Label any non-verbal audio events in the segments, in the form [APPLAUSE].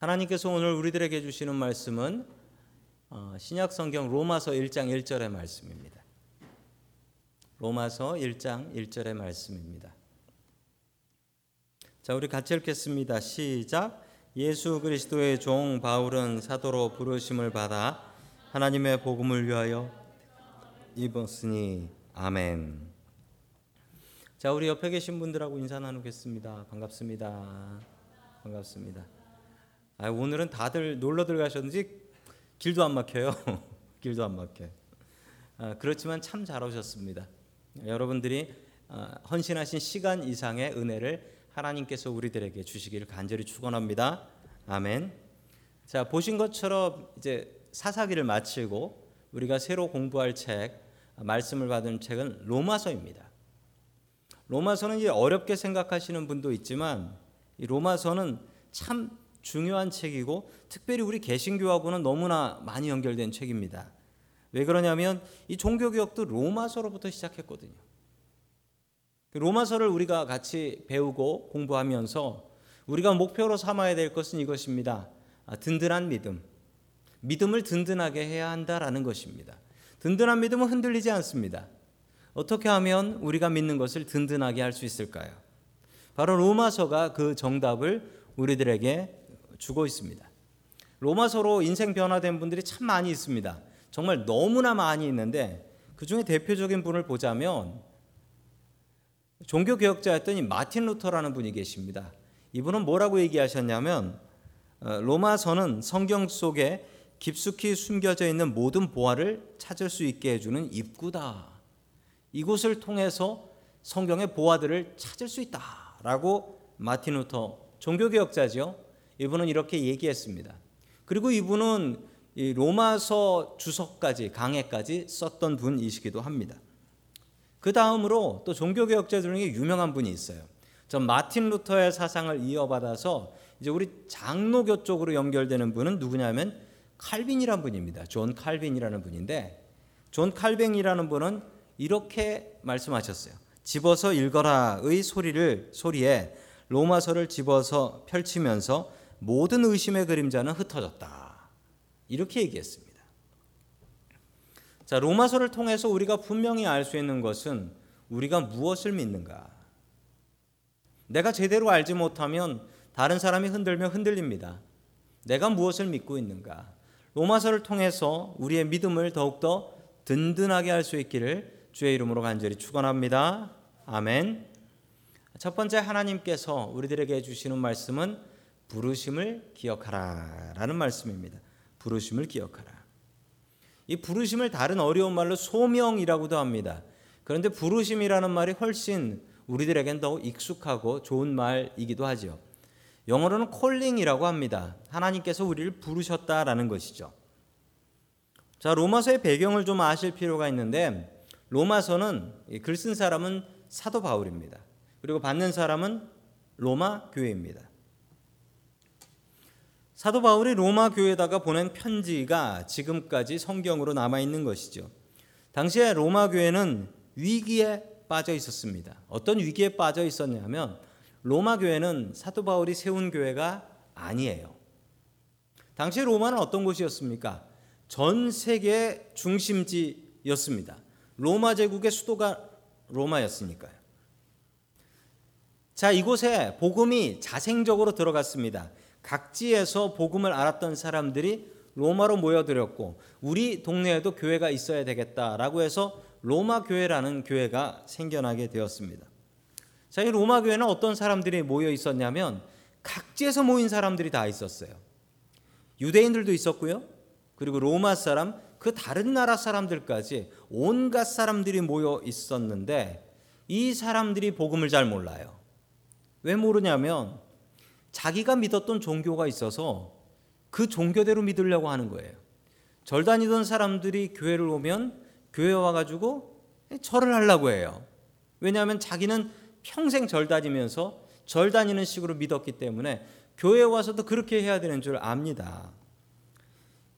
하나님께서 오늘 우리들에게 주시는 말씀은 어, 신약 성경 로마서 1장 1절의 말씀입니다. 로마서 1장 1절의 말씀입니다. 자, 우리 같이 읽겠습니다. 시작. 예수 그리스도의 종 바울은 사도로 부르심을 받아 하나님의 복음을 위하여 입었으니 아멘. 자, 우리 옆에 계신 분들하고 인사 나누겠습니다. 반갑습니다. 반갑습니다. 아, 오늘은 다들 놀러들 가셨는지 길도 안 막혀요. [LAUGHS] 길도 안 막혀. 아, 그렇지만 참 잘 오셨습니다. 여러분들이 아, 헌신하신 시간 이상의 은혜를 하나님께서 우리들에게 주시기를 간절히 축원합니다. 아멘. 자 보신 것처럼 이제 사사기를 마치고 우리가 새로 공부할 책 말씀을 받은 책은 로마서입니다. 로마서는 이제 어렵게 생각하시는 분도 있지만 이 로마서는 참 중요한 책이고 특별히 우리 개신교하고는 너무나 많이 연결된 책입니다. 왜 그러냐면 이 종교 개혁도 로마서로부터 시작했거든요. 그 로마서를 우리가 같이 배우고 공부하면서 우리가 목표로 삼아야 될 것은 이것입니다. 아, 든든한 믿음. 믿음을 든든하게 해야 한다라는 것입니다. 든든한 믿음은 흔들리지 않습니다. 어떻게 하면 우리가 믿는 것을 든든하게 할 수 있을까요? 바로 로마서가 그 정답을 우리들에게 주고 있습니다. 로마서로 인생 변화된 분들이 참 많이 있습니다. 정말 너무나 많이 있는데 그 중에 대표적인 분을 보자면 종교 개혁자였던 이 마틴 루터라는 분이 계십니다. 이분은 뭐라고 얘기하셨냐면 어, 로마서는 성경 속에 깊숙이 숨겨져 있는 모든 보화를 찾을 수 있게 해주는 입구다. 이곳을 통해서 성경의 보화들을 찾을 수 있다라고 마틴 루터 종교개혁자죠. 이분은 이렇게 얘기했습니다. 그리고 이분은 로마서 주석까지 강해까지 썼던 분이시기도 합니다. 그 다음으로 또 종교개혁자들 중에 유명한 분이 있어요. 전 마틴 루터의 사상을 이어받아서 이제 우리 장로교 쪽으로 연결되는 분은 누구냐면 칼빈이라는 분입니다. 존 칼빈이라는 분인데 존 칼빈이라는 분은 이렇게 말씀하셨어요. 집어서 읽어라의 소리를 소리에 로마서를 집어서 펼치면서 모든 의심의 그림자는 흩어졌다. 이렇게 얘기했습니다. 자, 로마서를 통해서 우리가 분명히 알 수 있는 것은 우리가 무엇을 믿는가. 내가 제대로 알지 못하면 다른 사람이 흔들면 흔들립니다. 내가 무엇을 믿고 있는가. 로마서를 통해서 우리의 믿음을 더욱더 든든하게 할 수 있기를 주의 이름으로 간절히 축원합니다. 아멘. 첫 번째 하나님께서 우리들에게 주시는 말씀은 부르심을 기억하라라는 말씀입니다. 부르심을 기억하라. 이 부르심을 다른 어려운 말로 소명이라고도 합니다. 그런데 부르심이라는 말이 훨씬 우리들에겐 더 익숙하고 좋은 말이기도 하죠. 영어로는 콜링이라고 합니다. 하나님께서 우리를 부르셨다라는 것이죠. 자, 로마서의 배경을 좀 아실 필요가 있는데 로마서는 글 쓴 사람은 사도 바울입니다. 그리고 받는 사람은 로마 교회입니다. 사도 바울이 로마 교회에다가 보낸 편지가 지금까지 성경으로 남아 있는 것이죠. 당시에 로마 교회는 위기에 빠져 있었습니다. 어떤 위기에 빠져 있었냐면 로마 교회는 사도 바울이 세운 교회가 아니에요. 당시 로마는 어떤 곳이었습니까? 전 세계 중심지였습니다. 로마 제국의 수도가 로마였으니까요. 자, 이곳에 복음이 자생적으로 들어갔습니다. 각지에서 복음을 알았던 사람들이 로마로 모여들었고 우리 동네에도 교회가 있어야 되겠다라고 해서 로마 교회라는 교회가 생겨나게 되었습니다. 자, 이 로마 교회는 어떤 사람들이 모여 있었냐면 각지에서 모인 사람들이 다 있었어요. 유대인들도 있었고요. 그리고 로마 사람, 그 다른 나라 사람들까지 온갖 사람들이 모여 있었는데 이 사람들이 복음을 잘 몰라요. 왜 모르냐면 자기가 믿었던 종교가 있어서 그 종교대로 믿으려고 하는 거예요. 절 다니던 사람들이 교회를 오면 교회 와가지고 절을 하려고 해요. 왜냐하면 자기는 평생 절 다니면서 절 다니는 식으로 믿었기 때문에 교회 와서도 그렇게 해야 되는 줄 압니다.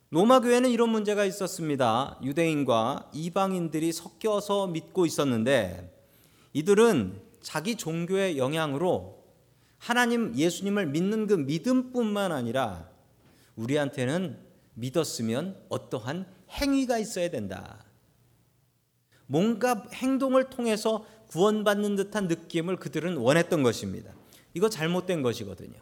로마 교회는 이런 문제가 있었습니다. 유대인과 이방인들이 섞여서 믿고 있었는데 이들은 자기 종교의 영향으로 하나님 예수님을 믿는 그 믿음뿐만 아니라 우리한테는 믿었으면 어떠한 행위가 있어야 된다. 뭔가 행동을 통해서 구원받는 듯한 느낌을 그들은 원했던 것입니다. 이거 잘못된 것이거든요.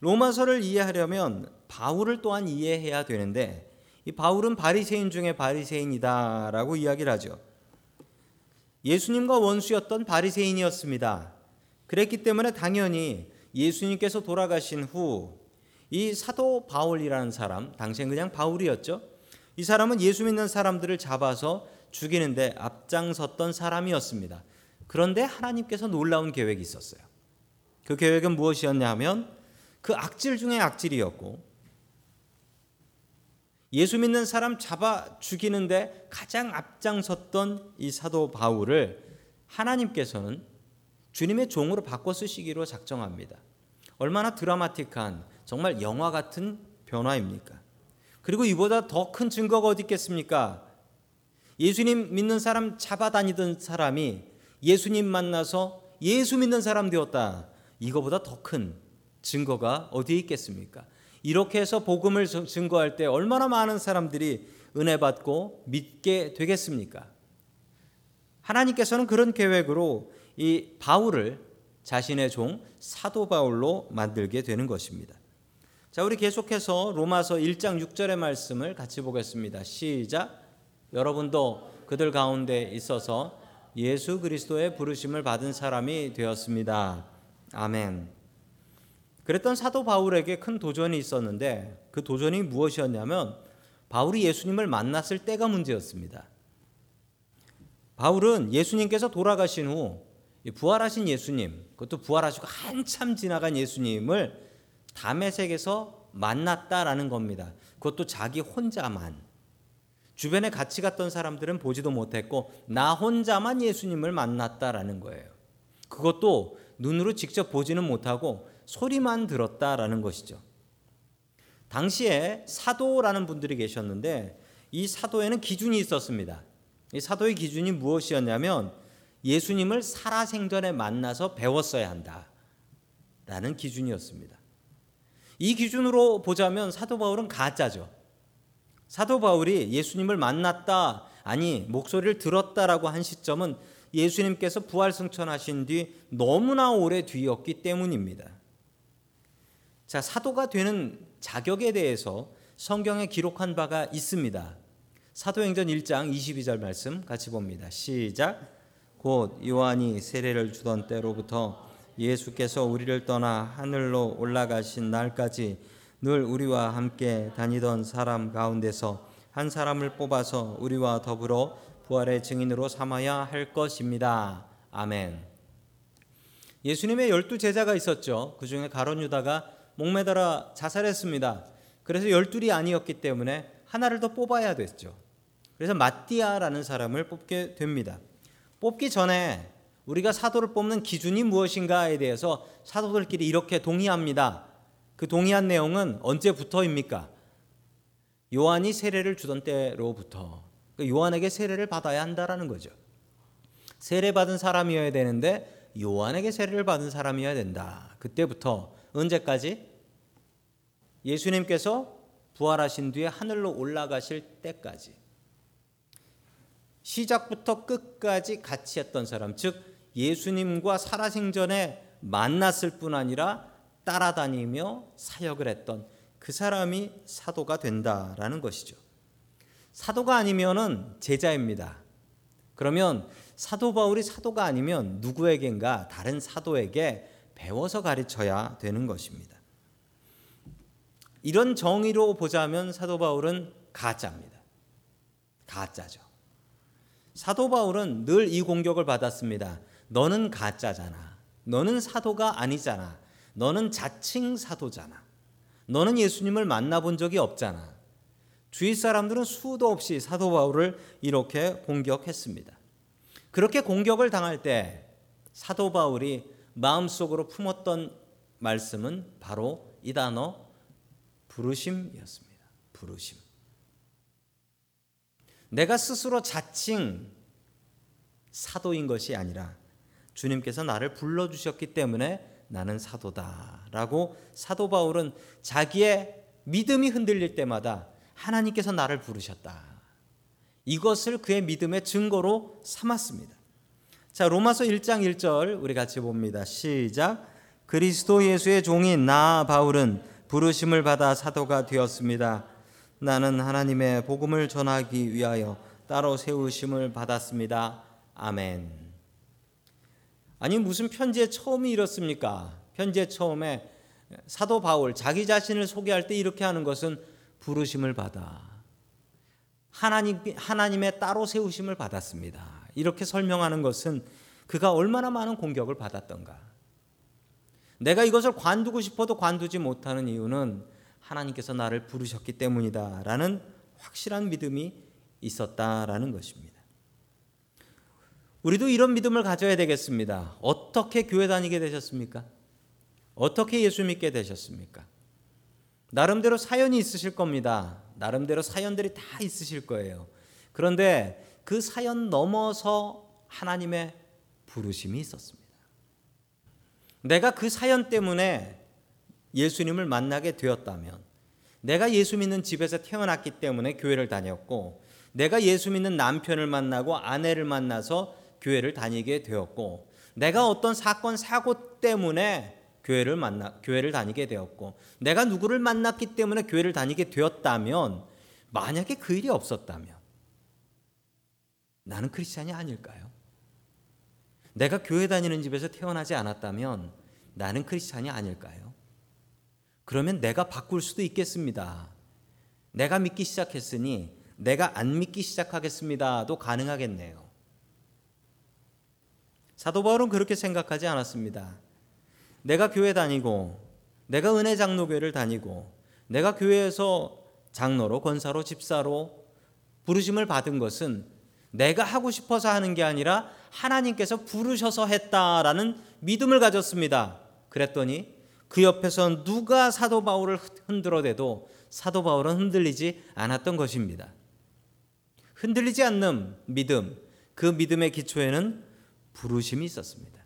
로마서를 이해하려면 바울을 또한 이해해야 되는데 이 바울은 바리새인 중에 바리새인이다라고 이야기를 하죠. 예수님과 원수였던 바리새인이었습니다. 그랬기 때문에 당연히 예수님께서 돌아가신 후 이 사도 바울이라는 사람, 당시엔 그냥 바울이었죠. 이 사람은 예수 믿는 사람들을 잡아서 죽이는데 앞장섰던 사람이었습니다. 그런데 하나님께서 놀라운 계획이 있었어요. 그 계획은 무엇이었냐면 그 악질 중에 악질이었고 예수 믿는 사람 잡아 죽이는데 가장 앞장섰던 이 사도 바울을 하나님께서는 주님의 종으로 바꿔 쓰시기로 작정합니다. 얼마나 드라마틱한 정말 영화 같은 변화입니까? 그리고 이보다 더 큰 증거가 어디 있겠습니까? 예수님 믿는 사람 잡아다니던 사람이 예수님 만나서 예수 믿는 사람 되었다. 이거보다 더 큰 증거가 어디에 있겠습니까? 이렇게 해서 복음을 증거할 때 얼마나 많은 사람들이 은혜 받고 믿게 되겠습니까? 하나님께서는 그런 계획으로 이 바울을 자신의 종 사도 바울로 만들게 되는 것입니다. 자, 우리 계속해서 로마서 1장 6절의 말씀을 같이 보겠습니다. 시작. 여러분도 그들 가운데 있어서 예수 그리스도의 부르심을 받은 사람이 되었습니다. 아멘. 그랬던 사도 바울에게 큰 도전이 있었는데 그 도전이 무엇이었냐면 바울이 예수님을 만났을 때가 문제였습니다. 바울은 예수님께서 돌아가신 후 부활하신 예수님, 그것도 부활하시고 한참 지나간 예수님을 담에색에서 만났다라는 겁니다. 그것도 자기 혼자만. 주변에 같이 갔던 사람들은 보지도 못했고 나 혼자만 예수님을 만났다라는 거예요. 그것도 눈으로 직접 보지는 못하고 소리만 들었다라는 것이죠. 당시에 사도라는 분들이 계셨는데 이 사도에는 기준이 있었습니다. 이 사도의 기준이 무엇이었냐면 예수님을 살아생전에 만나서 배웠어야 한다. 라는 기준이었습니다. 이 기준으로 보자면 사도 바울은 가짜죠. 사도 바울이 예수님을 만났다, 아니, 목소리를 들었다라고 한 시점은 예수님께서 부활 승천하신 뒤 너무나 오래 뒤였기 때문입니다. 자, 사도가 되는 자격에 대해서 성경에 기록한 바가 있습니다. 사도행전 1장 22절 말씀 같이 봅니다. 시작. 곧 요한이 세례를 주던 때로부터 예수께서 우리를 떠나 하늘로 올라가신 날까지 늘 우리와 함께 다니던 사람 가운데서 한 사람을 뽑아서 우리와 더불어 부활의 증인으로 삼아야 할 것입니다. 아멘. 예수님의 열두 제자가 있었죠. 그 중에 가론 유다가 목매달아 자살했습니다. 그래서 열둘이 아니었기 때문에 하나를 더 뽑아야 됐죠. 그래서 마띠아라는 사람을 뽑게 됩니다. 뽑기 전에 우리가 사도를 뽑는 기준이 무엇인가에 대해서 사도들끼리 이렇게 동의합니다. 그 동의한 내용은 언제부터입니까? 요한이 세례를 주던 때로부터 그 요한에게 세례를 받아야 한다라는 거죠. 세례 받은 사람이어야 되는데 요한에게 세례를 받은 사람이어야 된다. 그때부터 언제까지? 예수님께서 부활하신 뒤에 하늘로 올라가실 때까지. 시작부터 끝까지 같이 했던 사람, 즉 예수님과 살아생전에 만났을 뿐 아니라 따라다니며 사역을 했던 그 사람이 사도가 된다라는 것이죠. 사도가 아니면은 제자입니다. 그러면 사도 바울이 사도가 아니면 누구에겐가 다른 사도에게 배워서 가르쳐야 되는 것입니다. 이런 정의로 보자면 사도 바울은 가짜입니다. 가짜죠. 사도 바울은 늘 이 공격을 받았습니다. 너는 가짜잖아. 너는 사도가 아니잖아. 너는 자칭 사도잖아. 너는 예수님을 만나본 적이 없잖아. 주위 사람들은 수도 없이 사도 바울을 이렇게 공격했습니다. 그렇게 공격을 당할 때 사도 바울이 마음속으로 품었던 말씀은 바로 이 단어 부르심이었습니다. 부르심. 내가 스스로 자칭 사도인 것이 아니라 주님께서 나를 불러주셨기 때문에 나는 사도다라고 사도 바울은 자기의 믿음이 흔들릴 때마다 하나님께서 나를 부르셨다. 이것을 그의 믿음의 증거로 삼았습니다. 자, 로마서 1장 1절 우리 같이 봅니다. 시작. 그리스도 예수의 종인 나 바울은 부르심을 받아 사도가 되었습니다. 나는 하나님의 복음을 전하기 위하여 따로 세우심을 받았습니다. 아멘. 아니 무슨 편지의 처음이 이렇습니까? 편지의 처음에 사도 바울 자기 자신을 소개할 때 이렇게 하는 것은 부르심을 받아 하나님 하나님의 따로 세우심을 받았습니다. 이렇게 설명하는 것은 그가 얼마나 많은 공격을 받았던가. 내가 이것을 관두고 싶어도 관두지 못하는 이유는 하나님께서 나를 부르셨기 때문이다라는 확실한 믿음이 있었다라는 것입니다. 우리도 이런 믿음을 가져야 되겠습니다. 어떻게 교회 다니게 되셨습니까? 어떻게 예수 믿게 되셨습니까? 나름대로 사연이 있으실 겁니다. 나름대로 사연들이 다 있으실 거예요. 그런데 그 사연 넘어서 하나님의 부르심이 있었습니다. 내가 그 사연 때문에 예수님을 만나게 되었다면, 내가 예수 믿는 집에서 태어났기 때문에 교회를 다녔고, 내가 예수 믿는 남편을 만나고 아내를 만나서 교회를 다니게 되었고, 내가 어떤 사건 사고 때문에 교회를 만나 교회를 다니게 되었고, 내가 누구를 만났기 때문에 교회를 다니게 되었다면, 만약에 그 일이 없었다면, 나는 크리스찬이 아닐까요? 내가 교회 다니는 집에서 태어나지 않았다면 나는 크리스찬이 아닐까요? 그러면 내가 바꿀 수도 있겠습니다. 내가 믿기 시작했으니 내가 안 믿기 시작하겠습니다도 가능하겠네요. 사도 바울은 그렇게 생각하지 않았습니다. 내가 교회 다니고 내가 은혜 장로교회를 다니고 내가 교회에서 장로로 권사로 집사로 부르심을 받은 것은 내가 하고 싶어서 하는 게 아니라 하나님께서 부르셔서 했다라는 믿음을 가졌습니다. 그랬더니 그 옆에서 누가 사도 바울을 흔들어대도 사도 바울은 흔들리지 않았던 것입니다. 흔들리지 않는 믿음, 그 믿음의 기초에는 부르심이 있었습니다.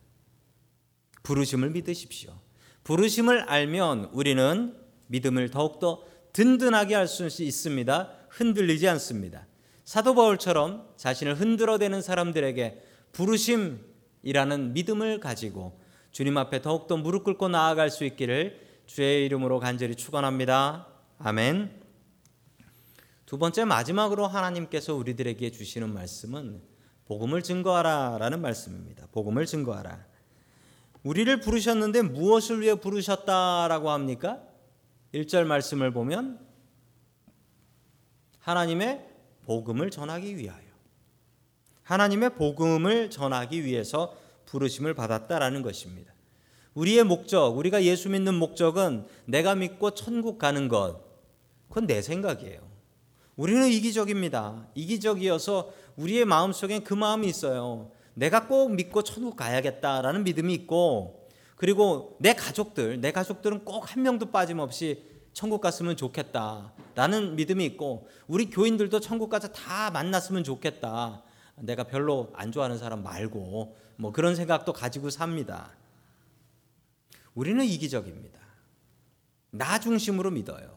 부르심을 믿으십시오. 부르심을 알면 우리는 믿음을 더욱더 든든하게 할 수 있습니다. 흔들리지 않습니다. 사도 바울처럼 자신을 흔들어대는 사람들에게 부르심이라는 믿음을 가지고 주님 앞에 더욱더 무릎 꿇고 나아갈 수 있기를 주의 이름으로 간절히 축원합니다. 아멘. 두 번째 마지막으로 하나님께서 우리들에게 주시는 말씀은 복음을 증거하라라는 말씀입니다. 복음을 증거하라. 우리를 부르셨는데 무엇을 위해 부르셨다라고 합니까? 1절 말씀을 보면 하나님의 복음을 전하기 위하여 하나님의 복음을 전하기 위해서 부르심을 받았다라는 것입니다. 우리의 목적, 우리가 예수 믿는 목적은 내가 믿고 천국 가는 것. 그건 내 생각이에요. 우리는 이기적입니다. 이기적이어서 우리의 마음속엔 그 마음이 있어요. 내가 꼭 믿고 천국 가야겠다라는 믿음이 있고 그리고 내 가족들, 내 가족들은 꼭 한 명도 빠짐없이 천국 갔으면 좋겠다라는 믿음이 있고 우리 교인들도 천국 가서 다 만났으면 좋겠다. 내가 별로 안 좋아하는 사람 말고 뭐 그런 생각도 가지고 삽니다. 우리는 이기적입니다. 나 중심으로 믿어요.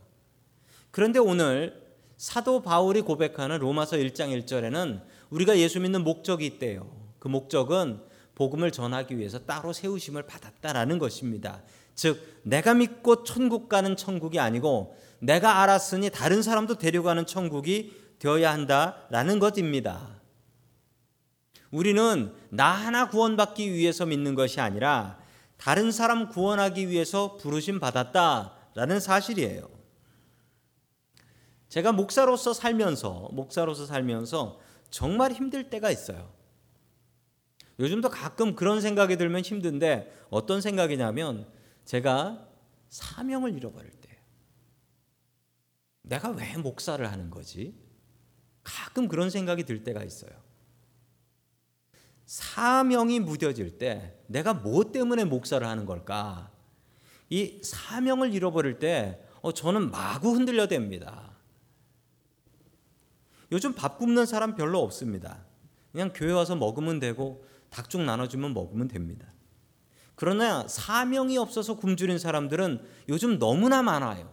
그런데 오늘 사도 바울이 고백하는 로마서 1장 1절에는 우리가 예수 믿는 목적이 있대요. 그 목적은 복음을 전하기 위해서 따로 세우심을 받았다라는 것입니다. 즉 내가 믿고 천국 가는 천국이 아니고 내가 알았으니 다른 사람도 데려가는 천국이 되어야 한다라는 것입니다. 우리는 나 하나 구원받기 위해서 믿는 것이 아니라 다른 사람 구원하기 위해서 부르심 받았다라는 사실이에요. 제가 목사로서 살면서 목사로서 살면서 정말 힘들 때가 있어요. 요즘도 가끔 그런 생각이 들면 힘든데 어떤 생각이냐면 제가 사명을 잃어버릴 때 내가 왜 목사를 하는 거지? 가끔 그런 생각이 들 때가 있어요. 사명이 무뎌질 때 내가 뭐 때문에 목사를 하는 걸까? 이 사명을 잃어버릴 때 어, 저는 마구 흔들려댑니다. 요즘 밥 굶는 사람 별로 없습니다. 그냥 교회 와서 먹으면 되고 닭죽 나눠주면 먹으면 됩니다. 그러나 사명이 없어서 굶주린 사람들은 요즘 너무나 많아요.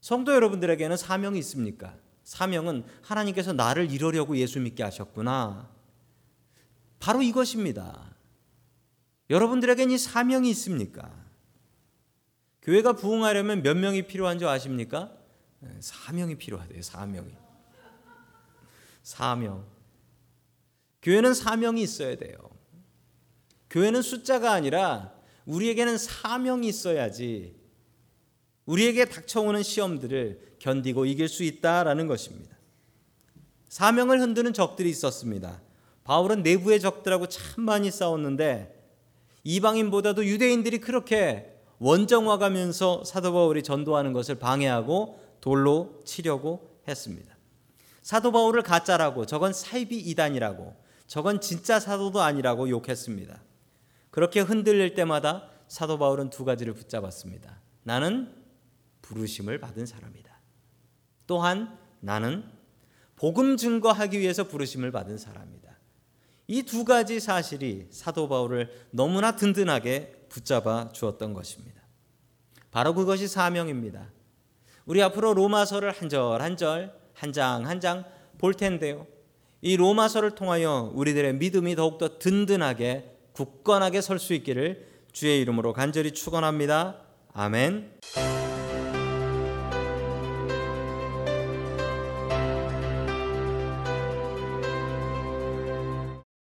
성도 여러분들에게는 사명이 있습니까? 사명은 하나님께서 나를 이루려고 예수 믿게 하셨구나. 바로 이것입니다. 여러분들에게는 이 사명이 있습니까? 교회가 부흥하려면 몇 명이 필요한 줄 아십니까? 네, 사명이 필요하대요. 사명이. 사명. 교회는 사명이 있어야 돼요. 교회는 숫자가 아니라 우리에게는 사명이 있어야지 우리에게 닥쳐오는 시험들을 견디고 이길 수 있다라는 것입니다. 사명을 흔드는 적들이 있었습니다. 바울은 내부의 적들하고 참 많이 싸웠는데 이방인보다도 유대인들이 그렇게 원정화가면서 사도 바울이 전도하는 것을 방해하고 돌로 치려고 했습니다. 사도 바울을 가짜라고 저건 사이비 이단이라고 저건 진짜 사도도 아니라고 욕했습니다. 그렇게 흔들릴 때마다 사도 바울은 두 가지를 붙잡았습니다. 나는 부르심을 받은 사람이다. 또한 나는 복음 증거하기 위해서 부르심을 받은 사람이다. 이 두 가지 사실이 사도 바울을 너무나 든든하게 붙잡아 주었던 것입니다. 바로 그것이 사명입니다. 우리 앞으로 로마서를 한 절 한 절, 한 장 한 장 볼 텐데요. 이 로마서를 통하여 우리들의 믿음이 더욱더 든든하게 굳건하게 설 수 있기를 주의 이름으로 간절히 축원합니다. 아멘.